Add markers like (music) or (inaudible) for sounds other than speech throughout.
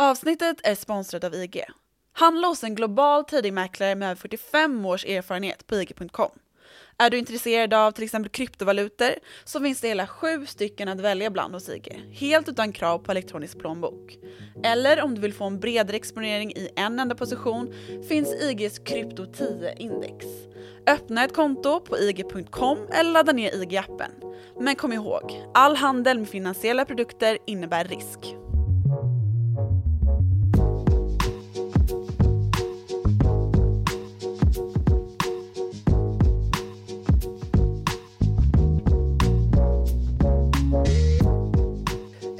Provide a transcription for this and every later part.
Avsnittet är sponsrat av IG. Handla hos en global tradingmäklare med över 45 års erfarenhet på IG.com. Är du intresserad av till exempel kryptovalutor så finns det hela sju stycken att välja bland hos IG, helt utan krav på elektronisk plånbok. Eller om du vill få en bredare exponering i en enda position finns IGs Krypto 10-index. Öppna ett konto på IG.com eller ladda ner IG-appen. Men kom ihåg, all handel med finansiella produkter innebär risk.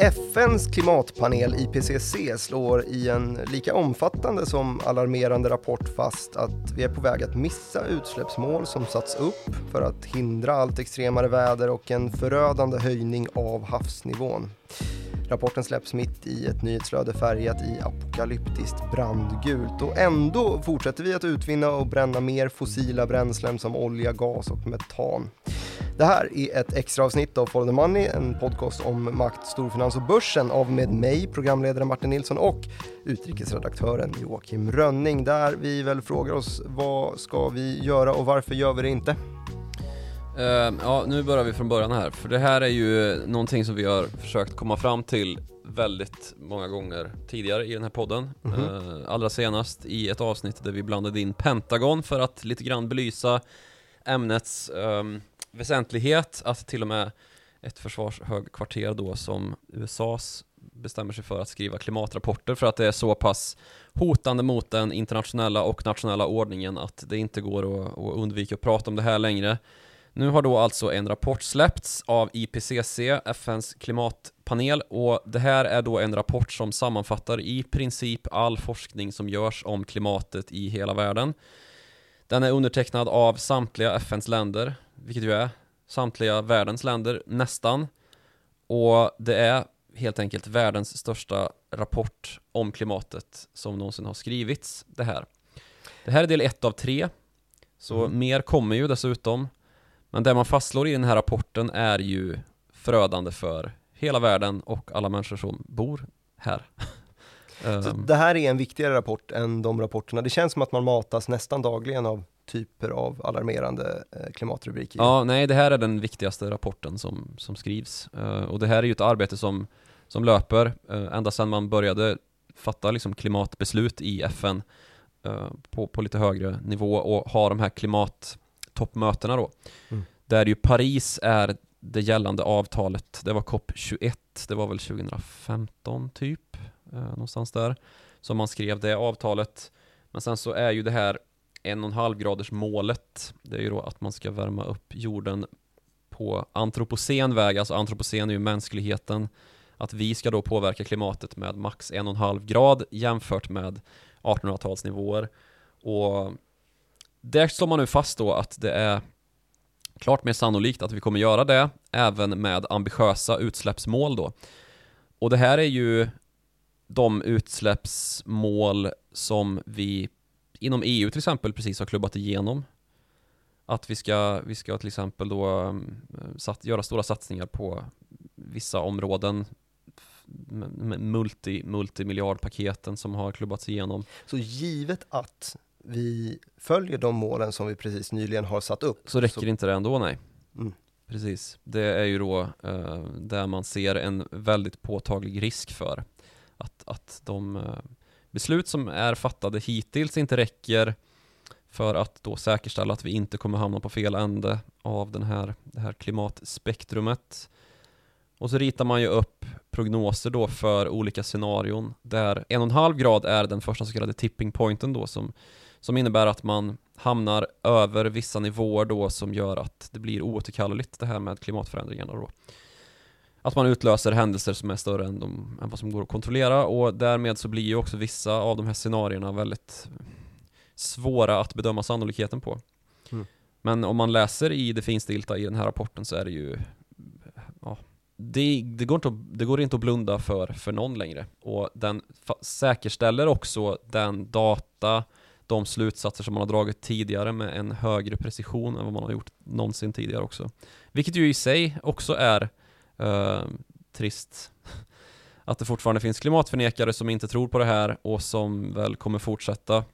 FNs klimatpanel IPCC slår i en lika omfattande som alarmerande rapport fast att vi är på väg att missa utsläppsmål som satts upp för att hindra allt extremare väder och en förödande höjning av havsnivån. Rapporten släpps mitt i ett nyhetsflöde färgat i apokalyptiskt brandgult och ändå fortsätter vi att utvinna och bränna mer fossila bränslen som olja, gas och metan. Det här är ett extra avsnitt av Follow the Money, en podcast om makt, storfinans och börsen av med mig, programledare Martin Nilsson och utrikesredaktören Joakim Rönning, där vi väl frågar oss vad ska vi göra och varför gör vi det inte? Uh, ja, nu börjar vi från början här, för det här är ju någonting som vi har försökt komma fram till väldigt många gånger tidigare i den här podden. Mm -hmm. uh, allra senast i ett avsnitt där vi blandade in Pentagon för att lite grann belysa ämnets um, väsentlighet att till och med ett försvarshögkvarter då som USAs bestämmer sig för att skriva klimatrapporter för att det är så pass hotande mot den internationella och nationella ordningen att det inte går att, att undvika att prata om det här längre. Nu har då alltså en rapport släppts av IPCC, FNs klimatpanel, och det här är då en rapport som sammanfattar i princip all forskning som görs om klimatet i hela världen. Den är undertecknad av samtliga FNs länder, vilket ju är samtliga världens länder, nästan. Och det är helt enkelt världens största rapport om klimatet som någonsin har skrivits, det här. Det här är del ett av tre, så mm. mer kommer ju dessutom. Men det man fastslår i den här rapporten är ju förödande för hela världen och alla människor som bor här. (laughs) Så ehm. det här är en viktigare rapport än de rapporterna. Det känns som att man matas nästan dagligen av typer av alarmerande eh, klimatrubriker. Ja, nej, det här är den viktigaste rapporten som, som skrivs. Uh, och det här är ju ett arbete som, som löper uh, ända sedan man började fatta liksom, klimatbeslut i FN på, på lite högre nivå och ha de här klimattoppmötena då. Mm. Där ju Paris är det gällande avtalet. Det var COP21, det var väl 2015 typ, någonstans där, som man skrev det avtalet. Men sen så är ju det här en och en halv graders målet Det är ju då att man ska värma upp jorden på antropocen väg, alltså antropocen är ju mänskligheten Att vi ska då påverka klimatet med max en och en halv grad jämfört med 1800-talsnivåer Och där slår man nu fast då att det är klart mer sannolikt att vi kommer göra det även med ambitiösa utsläppsmål då Och det här är ju de utsläppsmål som vi inom EU till exempel precis har klubbat igenom att vi ska, vi ska till exempel då mm, satt, göra stora satsningar på vissa områden multi, multimiljardpaketen som har klubbats igenom. Så givet att vi följer de målen som vi precis nyligen har satt upp Så räcker så... inte det ändå, nej. Mm. Precis, det är ju då uh, där man ser en väldigt påtaglig risk för att, att de uh, beslut som är fattade hittills inte räcker för att då säkerställa att vi inte kommer hamna på fel ände av den här, det här klimatspektrumet. Och så ritar man ju upp prognoser då för olika scenarion där en och en halv grad är den första så kallade tipping pointen då som, som innebär att man hamnar över vissa nivåer då som gör att det blir oåterkalleligt det här med klimatförändringarna då att man utlöser händelser som är större än, de, än vad som går att kontrollera och därmed så blir ju också vissa av de här scenarierna väldigt svåra att bedöma sannolikheten på. Mm. Men om man läser i det finstilta i den här rapporten så är det ju ja, det, det, går inte att, det går inte att blunda för, för någon längre och den säkerställer också den data de slutsatser som man har dragit tidigare med en högre precision än vad man har gjort någonsin tidigare också. Vilket ju i sig också är uh, trist (laughs) att det fortfarande finns klimatförnekare som inte tror på det här och som väl kommer fortsätta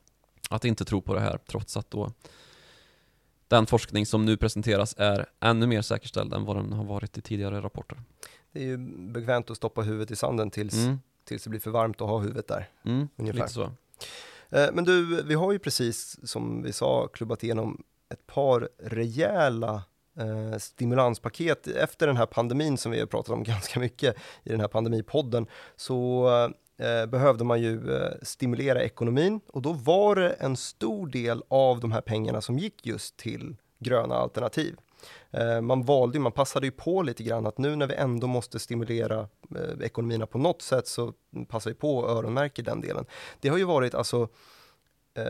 att inte tro på det här trots att då den forskning som nu presenteras är ännu mer säkerställd än vad den har varit i tidigare rapporter. Det är ju bekvämt att stoppa huvudet i sanden tills, Mm, tills det blir för varmt att ha huvudet där. mm, Ungefär. lite så. Eh, men du, vi har ju precis som vi sa klubbat igenom ett par rejäla eh, stimulanspaket efter den här pandemin som vi har pratat om (laughs) ganska mycket i den här pandemipodden så eh, behövde man ju eh, stimulera ekonomin och då var det en stor del av de här pengarna som gick just till gröna alternativ. Eh, man valde man passade ju på lite grann att nu när vi ändå måste stimulera eh, ekonomierna på något sätt så passar vi på att öronmärka den delen. Det har ju varit alltså eh,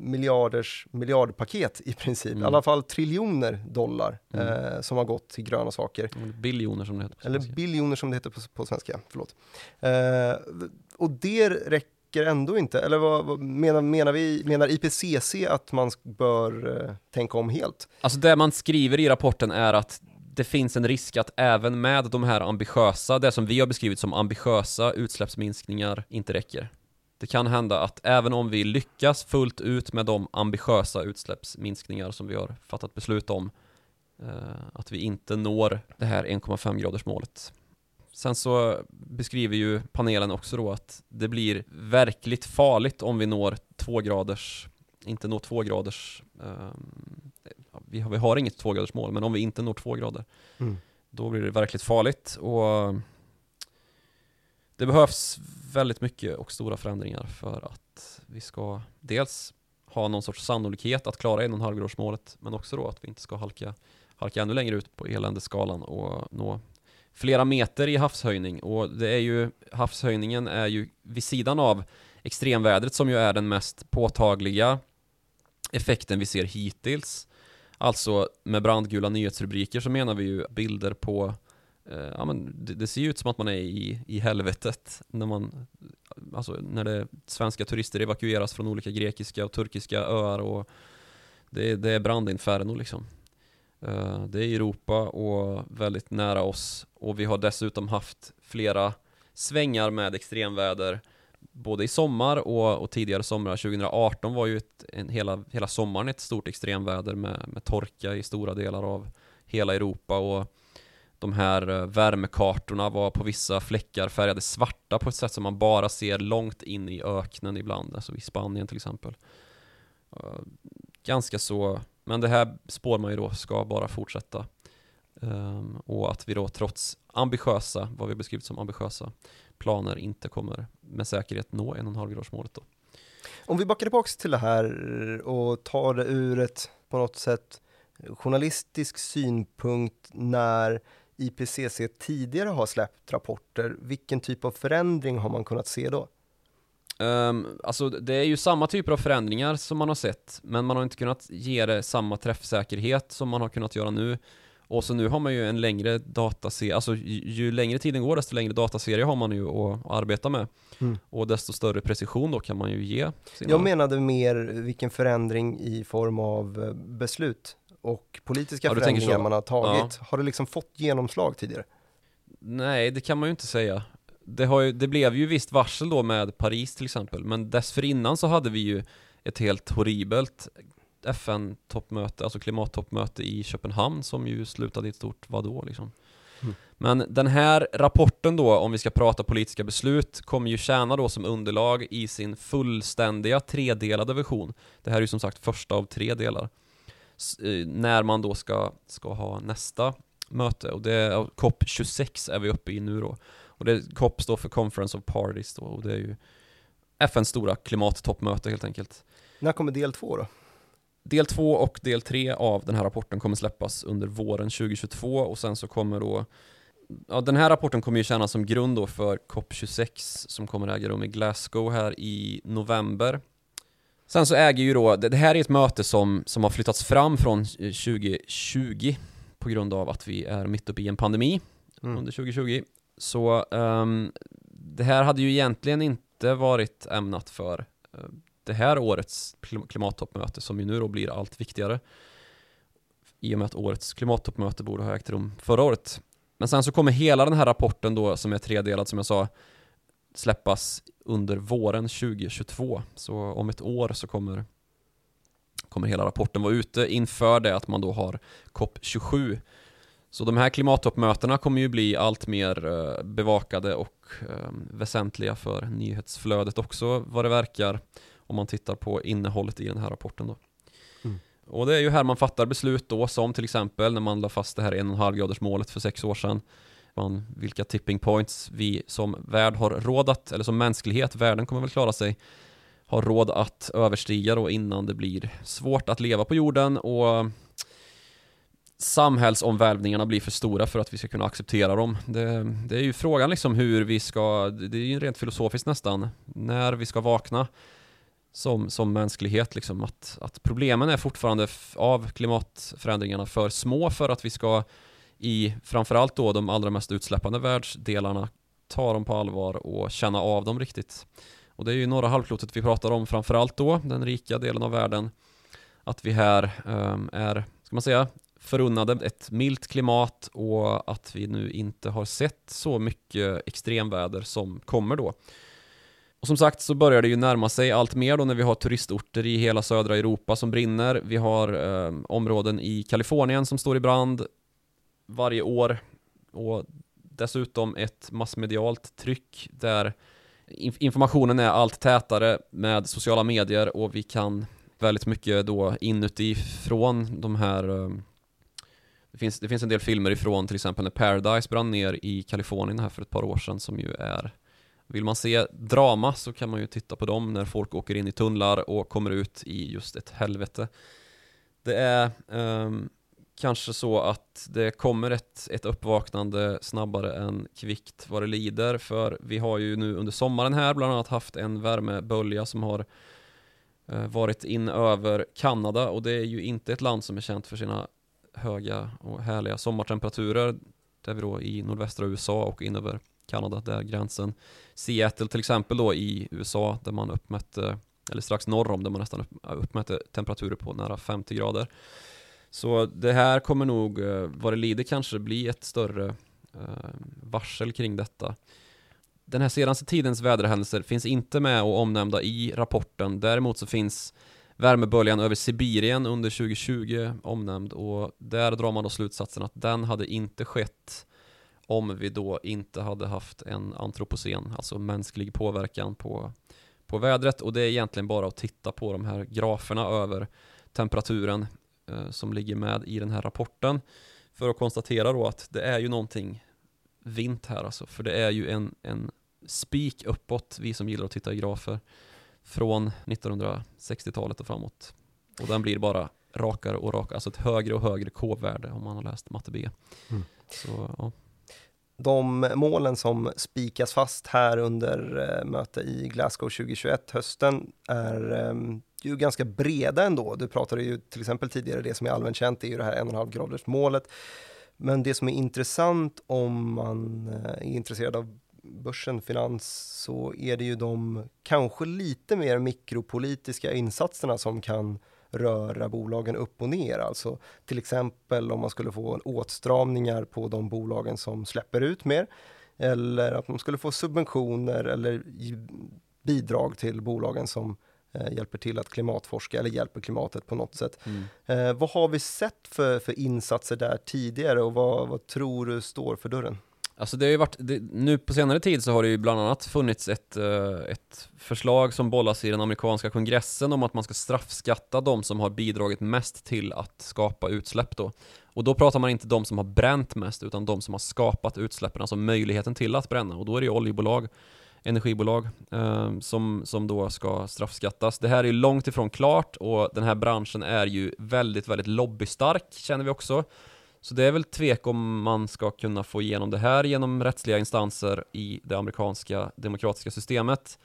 miljarders miljardpaket i princip, Mm. i alla fall triljoner dollar Mm. eh, som har gått till gröna saker. Eller Biljoner som det heter på Eller svenska. biljoner som det heter på, på svenska, förlåt. Eh, och det räcker ändå inte, eller vad, vad menar, menar, vi, menar IPCC att man bör eh, tänka om helt? Alltså det man skriver i rapporten är att det finns en risk att även med de här ambitiösa, det som vi har beskrivit som ambitiösa utsläppsminskningar inte räcker. Det kan hända att även om vi lyckas fullt ut med de ambitiösa utsläppsminskningar som vi har fattat beslut om, eh, att vi inte når det här 1,5 graders målet. Sen så beskriver ju panelen också då att det blir verkligt farligt om vi når två graders, inte når två graders ja, vi, har, vi har inget tvågradersmål, men om vi inte når två grader, Mm. då blir det verkligt farligt. Och det behövs väldigt mycket och stora förändringar för att vi ska dels ha någon sorts sannolikhet att klara 1,5-gradersmålet, men också då att vi inte ska halka, halka ännu längre ut på eländeskalan och nå flera meter i havshöjning. Och det är ju, havshöjningen är ju vid sidan av extremvädret som ju är den mest påtagliga effekten vi ser hittills. Alltså med brandgula nyhetsrubriker så menar vi ju bilder på eh, ja, men det, det ser ju ut som att man är i, i helvetet när man Alltså när det svenska turister evakueras från olika grekiska och turkiska öar och det, det är brandinferno liksom. Eh, det är Europa och väldigt nära oss och vi har dessutom haft flera svängar med extremväder både i sommar och, och tidigare somrar. 2018 var ju ett, en, hela, hela sommaren ett stort extremväder med, med torka i stora delar av hela Europa och de här eh, värmekartorna var på vissa fläckar färgade svarta på ett sätt som man bara ser långt in i öknen ibland, alltså i Spanien till exempel. Eh, ganska så, men det här spår man ju då ska bara fortsätta. Um, och att vi då trots ambitiösa, vad vi beskrivit som ambitiösa planer inte kommer med säkerhet nå 1,5-gradersmålet då. Om vi backar tillbaks till det här och tar det ur ett på något sätt journalistisk synpunkt när IPCC tidigare har släppt rapporter, vilken typ av förändring har man kunnat se då? Um, alltså det är ju samma typer av förändringar som man har sett, men man har inte kunnat ge det samma träffsäkerhet som man har kunnat göra nu. Och så nu har man ju en längre dataserie, alltså ju, ju längre tiden går desto längre dataserie har man ju att, att arbeta med. Mm. Och desto större precision då kan man ju ge sina... Jag menade mer vilken förändring i form av eh, beslut och politiska Ja, förändringar man har tagit. Har det liksom fått genomslag tidigare? Nej, det kan man ju inte säga. Det, ju, det blev ju visst varsel då med Paris till exempel, men dessförinnan så hade vi ju ett helt horribelt FN-toppmöte, alltså klimattoppmöte i Köpenhamn som ju slutade i ett stort vadå liksom. Mm. Men den här rapporten då, om vi ska prata politiska beslut, kommer ju tjäna då som underlag i sin fullständiga tredelade version. Det här är ju som sagt första av tre delar. S- eh, när man då ska, ska ha nästa möte och det är COP26 är vi uppe i nu då. Och det COP står för Conference of Parties då och det är ju FNs stora klimattoppmöte helt enkelt. När kommer del två då? Del 2 och del 3 av den här rapporten kommer släppas under våren 2022 och sen så kommer då Ja, den här rapporten kommer ju tjäna som grund då för COP26 som kommer äga rum i Glasgow här i november. Sen så äger ju då, det här är ett möte som, som har flyttats fram från eh, 2020 på grund av att vi är mitt uppe i en pandemi Mm. under 2020. Så um, det här hade ju egentligen inte varit ämnat för eh, det här årets klimattoppmöte som ju nu då blir allt viktigare. I och med att årets klimattoppmöte borde ha ägt rum förra året. Men sen så kommer hela den här rapporten då, som är tredelad som jag sa, släppas under våren 2022. Så om ett år så kommer, kommer hela rapporten vara ute inför det att man då har COP27. Så de här klimattoppmötena kommer ju bli allt mer eh, bevakade och eh, väsentliga för nyhetsflödet också vad det verkar om man tittar på innehållet i den här rapporten då. Mm. Och det är ju här man fattar beslut då som till exempel när man la fast det här 1,5 graders målet för sex år sedan man, vilka tipping points vi som värld har råd att, eller som mänsklighet, världen kommer väl klara sig, har råd att överstiga då innan det blir svårt att leva på jorden och samhällsomvälvningarna blir för stora för att vi ska kunna acceptera dem. Det, det, är ju frågan liksom hur vi ska, det är ju rent filosofiskt nästan, när vi ska vakna som, som mänsklighet liksom att, att problemen är fortfarande av klimatförändringarna för små för att vi ska i framförallt då de allra mest utsläppande världsdelarna ta dem på allvar och känna av dem riktigt. Och det är ju norra halvklotet vi pratar om framförallt då, den rika delen av världen. Att vi här um, är, ska man säga, förunnade ett milt klimat och att vi nu inte har sett så mycket extremväder som kommer då. Och som sagt så börjar det ju närma sig allt mer då när vi har turistorter i hela södra Europa som brinner. Vi har eh, områden i Kalifornien som står i brand varje år och dessutom ett massmedialt tryck där informationen är allt tätare med sociala medier och vi kan väldigt mycket då inuti från de här eh, det finns, det finns en del filmer ifrån till exempel när Paradise brann ner i Kalifornien här för ett par år sedan som ju är Vill man se drama så kan man ju titta på dem när folk åker in i tunnlar och kommer ut i just ett helvete. Det är um, kanske så att det kommer ett, ett uppvaknande snabbare än kvickt vad det lider för vi har ju nu under sommaren här bland annat haft en värmebölja som har eh, varit in över Kanada och det är ju inte ett land som är känt för sina höga och härliga sommartemperaturer där vi då i nordvästra USA och in över Kanada, där gränsen Seattle till exempel då i USA där man uppmätte, eller strax norr om där man nästan uppmätte temperaturer på nära 50 grader. Så det här kommer nog, eh, vad det lider kanske, bli ett större eh, varsel kring detta. Den här senaste tidens väderhändelser finns inte med och omnämnda i rapporten. Däremot så finns värmeböljan över Sibirien under 2020 omnämnd och där drar man då slutsatsen att den hade inte skett om vi då inte hade haft en antropocen, alltså mänsklig påverkan på, på vädret. Och det är egentligen bara att titta på de här graferna över temperaturen eh, som ligger med i den här rapporten för att konstatera då att det är ju någonting vint här alltså, för det är ju en, en spik uppåt, vi som gillar att titta i grafer från 1960-talet och framåt. Och den blir bara rakare och rakare, alltså ett högre och högre K-värde om man har läst matte B. Mm. Så, ja. De målen som spikas fast här under eh, möte i Glasgow 2021 hösten är eh, ju ganska breda ändå. Du pratade ju till exempel tidigare, det som är allmänt känt är ju det här 1,5 graders målet. Men det som är intressant om man eh, är intresserad av börsen, finans, så är det ju de kanske lite mer mikropolitiska insatserna som kan röra bolagen upp och ner. Alltså till exempel om man skulle få åtstramningar på de bolagen som släpper ut mer eller att man skulle få subventioner eller bidrag till bolagen som eh, hjälper till att klimatforska eller hjälper klimatet på något sätt. Mm. Eh, vad har vi sett för, för insatser där tidigare och vad, vad tror du står för dörren? Alltså det har ju varit, det, nu på senare tid så har det ju bland annat funnits ett, uh, ett förslag som bollas i den amerikanska kongressen om att man ska straffskatta de som har bidragit mest till att skapa utsläpp då. Och då pratar man inte de som har bränt mest utan de som har skapat utsläppen, alltså möjligheten till att bränna. Och då är det ju oljebolag, energibolag uh, som, som då ska straffskattas. Det här är långt ifrån klart och den här branschen är ju väldigt, väldigt lobbystark känner vi också. Så det är väl tvek om man ska kunna få igenom det här genom rättsliga instanser i det amerikanska demokratiska systemet.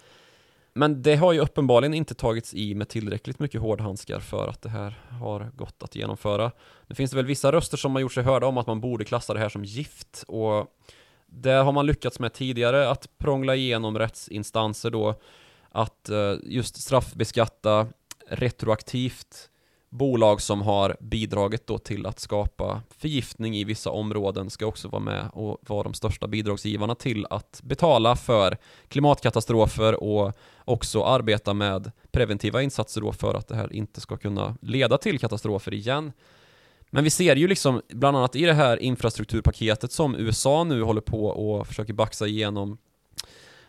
Men det har ju uppenbarligen inte tagits i med tillräckligt mycket hårdhandskar för att det här har gått att genomföra. Nu finns det väl vissa röster som har gjort sig hörda om att man borde klassa det här som gift och det har man lyckats med tidigare att prångla igenom rättsinstanser då att eh, just straffbeskatta retroaktivt bolag som har bidragit då till att skapa förgiftning i vissa områden ska också vara med och vara de största bidragsgivarna till att betala för klimatkatastrofer och också arbeta med preventiva insatser då för att det här inte ska kunna leda till katastrofer igen. Men vi ser ju liksom, bland annat i det här infrastrukturpaketet som USA nu håller på och försöker baxa igenom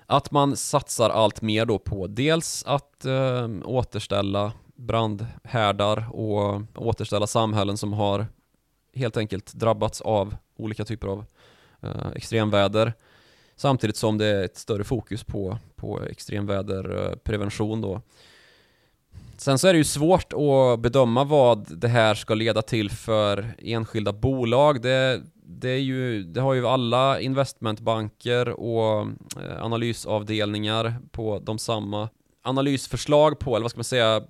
att man satsar allt mer då på dels att eh, återställa brandhärdar och återställa samhällen som har helt enkelt drabbats av olika typer av eh, extremväder samtidigt som det är ett större fokus på, på extremväderprevention då. Sen så är det ju svårt att bedöma vad det här ska leda till för enskilda bolag. Det, det, är ju, det har ju alla investmentbanker och eh, analysavdelningar på de samma analysförslag på, eller vad ska man säga,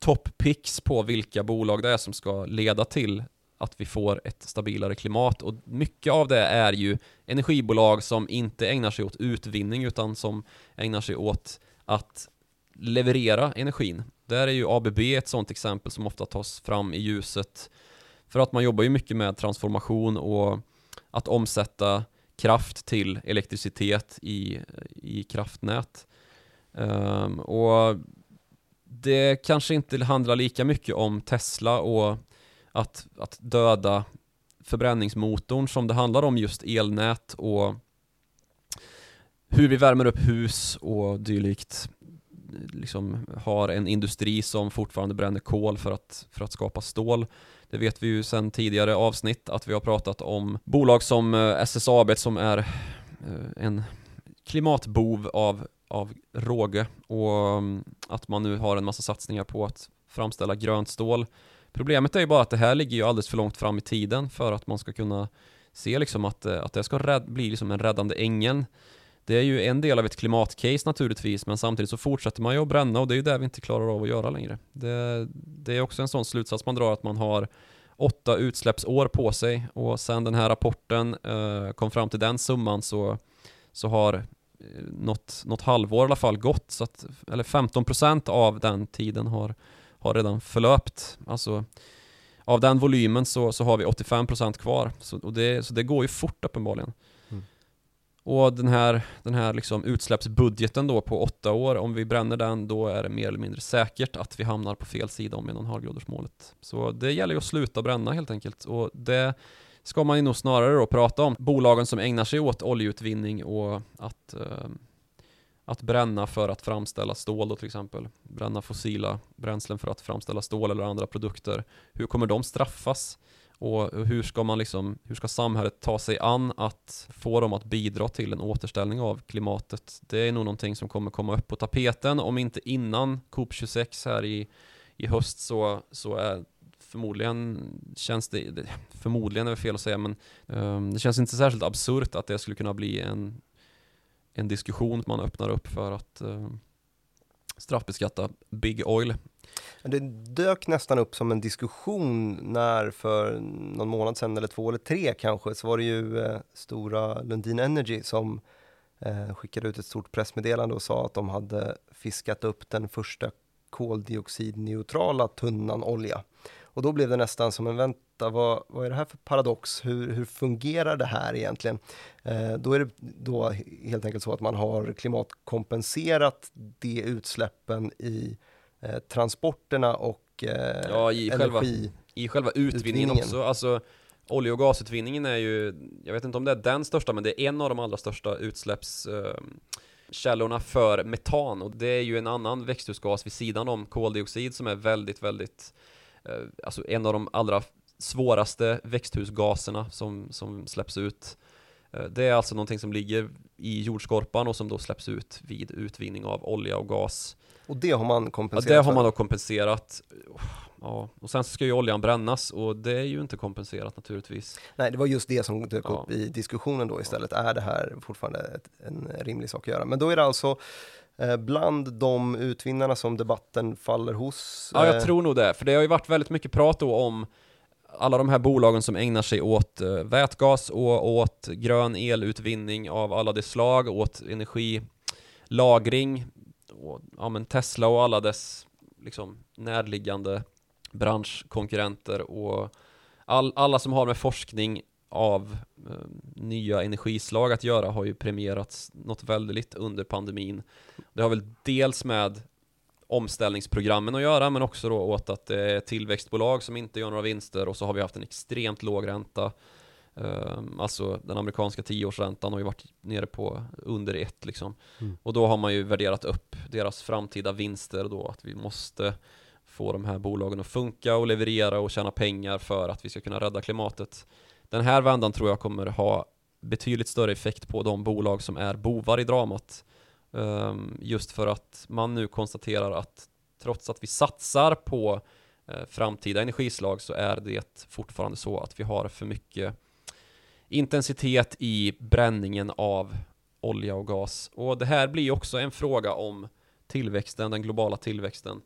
toppicks på vilka bolag det är som ska leda till att vi får ett stabilare klimat och mycket av det är ju energibolag som inte ägnar sig åt utvinning utan som ägnar sig åt att leverera energin. Där är ju ABB ett sådant exempel som ofta tas fram i ljuset för att man jobbar ju mycket med transformation och att omsätta kraft till elektricitet i, i kraftnät. Um, och det kanske inte handlar lika mycket om Tesla och att, att döda förbränningsmotorn som det handlar om just elnät och hur vi värmer upp hus och dylikt liksom har en industri som fortfarande bränner kol för att, för att skapa stål. Det vet vi ju sedan tidigare avsnitt att vi har pratat om bolag som eh, SSAB som är eh, en klimatbov av, av råge och mm, att man nu har en massa satsningar på att framställa grönt stål. Problemet är ju bara att det här ligger ju alldeles för långt fram i tiden för att man ska kunna se liksom att, eh, att det ska rädd, bli liksom en räddande ängen. Det är ju en del av ett klimatcase naturligtvis, men samtidigt så fortsätter man ju att bränna och det är ju det vi inte klarar av att göra längre. Det, det är också en sån slutsats man drar att man har åtta utsläppsår på sig och sen den här rapporten eh, kom fram till den summan så, så har något, något halvår i alla fall gått, så att, eller 15% av den tiden har, har redan förlöpt. Alltså av den volymen så, så har vi 85% kvar, så, och det, så det går ju fort uppenbarligen. Och den här, den här liksom utsläppsbudgeten då på åtta år, om vi bränner den, då är det mer eller mindre säkert att vi hamnar på fel sida om 1,5-gradersmålet. Så det gäller ju att sluta bränna helt enkelt. Och det ska man ju nog snarare då prata om. Bolagen som ägnar sig åt oljeutvinning och att, eh, att bränna för att framställa stål då till exempel. Bränna fossila bränslen för att framställa stål eller andra produkter. Hur kommer de straffas? Och hur ska man liksom, hur ska samhället ta sig an att få dem att bidra till en återställning av klimatet? Det är nog någonting som kommer komma upp på tapeten, om inte innan COP26 här i, i höst så, så är förmodligen känns det, förmodligen är det fel att säga, men um, det känns inte särskilt absurt att det skulle kunna bli en, en diskussion man öppnar upp för att um, straffbeskatta Big Oil det dök nästan upp som en diskussion när för någon månad sedan eller två eller tre kanske så var det ju eh, stora Lundin Energy som eh, skickade ut ett stort pressmeddelande och sa att de hade fiskat upp den första koldioxidneutrala tunnan olja. Och då blev det nästan som en vänta, vad, vad är det här för paradox? Hur, hur fungerar det här egentligen? Eh, då är det då helt enkelt så att man har klimatkompenserat de utsläppen i Eh, transporterna och eh, ja, i energi. Själva, I själva utvinningen, också. Alltså, olje och gasutvinningen är ju, jag vet inte om det är den största, men det är en av de allra största utsläppskällorna eh, för metan och det är ju en annan växthusgas vid sidan om koldioxid som är väldigt, väldigt, alltså en av de allra svåraste växthusgaserna som, som släpps ut. Eh, det är alltså någonting som ligger i jordskorpan och som då släpps ut vid utvinning av olja och gas. Och det har man kompenserat Ja, det har man då kompenserat. Ja, och sen ska ju oljan brännas och det är ju inte kompenserat naturligtvis. Nej, det var just det som dök ja. upp i diskussionen då istället. Är det här fortfarande ett, en rimlig sak att göra? Men då är det alltså eh, bland de utvinnarna som debatten faller hos? Ja, jag eh... tror nog det. För det har ju varit väldigt mycket prat då om alla de här bolagen som ägnar sig åt eh, vätgas och åt grön elutvinning av alla de slag, åt energilagring, och, ja, men Tesla och alla dess liksom, närliggande branschkonkurrenter och all, alla som har med forskning av eh, nya energislag att göra har ju premierats något väldigt under pandemin. Det har väl dels med omställningsprogrammen att göra men också då åt att det är tillväxtbolag som inte gör några vinster och så har vi haft en extremt låg ränta. Um, alltså den amerikanska tioårsräntan har ju varit nere på under ett liksom. Mm. Och då har man ju värderat upp deras framtida vinster då att vi måste få de här bolagen att funka och leverera och tjäna pengar för att vi ska kunna rädda klimatet. Den här vändan tror jag kommer ha betydligt större effekt på de bolag som är bovar i dramat. Um, just för att man nu konstaterar att trots att vi satsar på uh, framtida energislag så är det fortfarande så att vi har för mycket intensitet i bränningen av olja och gas. Och det här blir också en fråga om tillväxten, den globala tillväxten.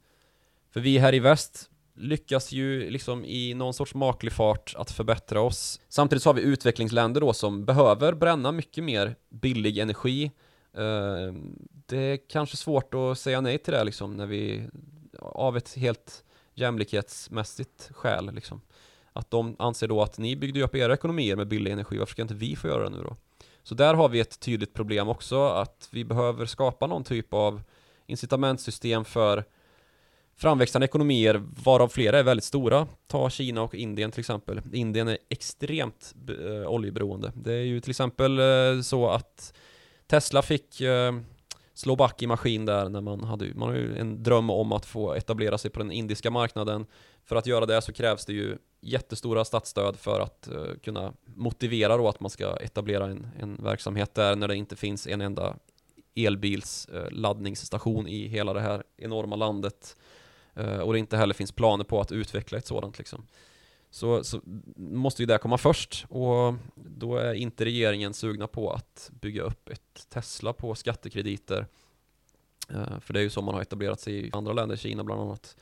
För vi här i väst lyckas ju liksom i någon sorts maklig fart att förbättra oss. Samtidigt så har vi utvecklingsländer då som behöver bränna mycket mer billig energi. Eh, det är kanske svårt att säga nej till det liksom när vi av ett helt jämlikhetsmässigt skäl liksom. Att de anser då att ni byggde upp era ekonomier med billig energi, varför ska inte vi få göra det nu då? Så där har vi ett tydligt problem också, att vi behöver skapa någon typ av incitamentsystem för framväxande ekonomier, varav flera är väldigt stora. Ta Kina och Indien till exempel. Indien är extremt eh, oljeberoende. Det är ju till exempel eh, så att Tesla fick eh, slå back i maskin där när man hade, man har ju en dröm om att få etablera sig på den indiska marknaden. För att göra det så krävs det ju jättestora statsstöd för att eh, kunna motivera då att man ska etablera en, en verksamhet där när det inte finns en enda elbilsladdningsstation eh, i hela det här enorma landet. Uh, och det inte heller finns planer på att utveckla ett sådant liksom. Så, så, måste ju det komma först och då är inte regeringen sugna på att bygga upp ett Tesla på skattekrediter. Uh, för det är ju så man har etablerat sig i andra länder, Kina bland annat.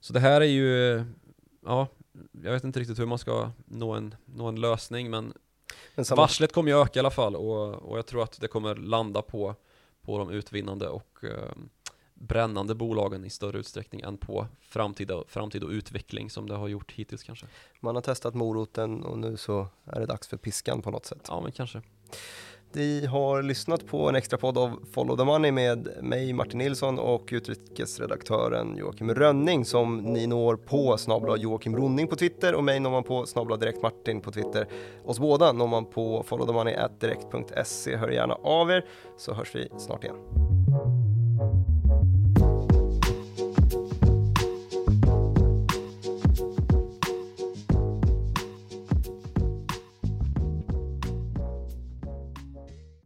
Så det här är ju, ja, jag vet inte riktigt hur man ska nå en, nå en lösning men, men samma... varslet kommer ju öka i alla fall och, och jag tror att det kommer landa på, på de utvinnande och uh, brännande bolagen i större utsträckning än på framtida, framtid och utveckling som det har gjort hittills kanske. Man har testat moroten och nu så är det dags för piskan på något sätt. Ja, men kanske. Vi har lyssnat på en extra podd av Follow the Money med mig Martin Nilsson och utrikesredaktören Joakim Rönning som ni når på snabla Joakim Ronning på Twitter och mig når man på snabla direkt Martin på Twitter. Oss båda når man på followthemoney.direkt.se. Hör gärna av er så hörs vi snart igen.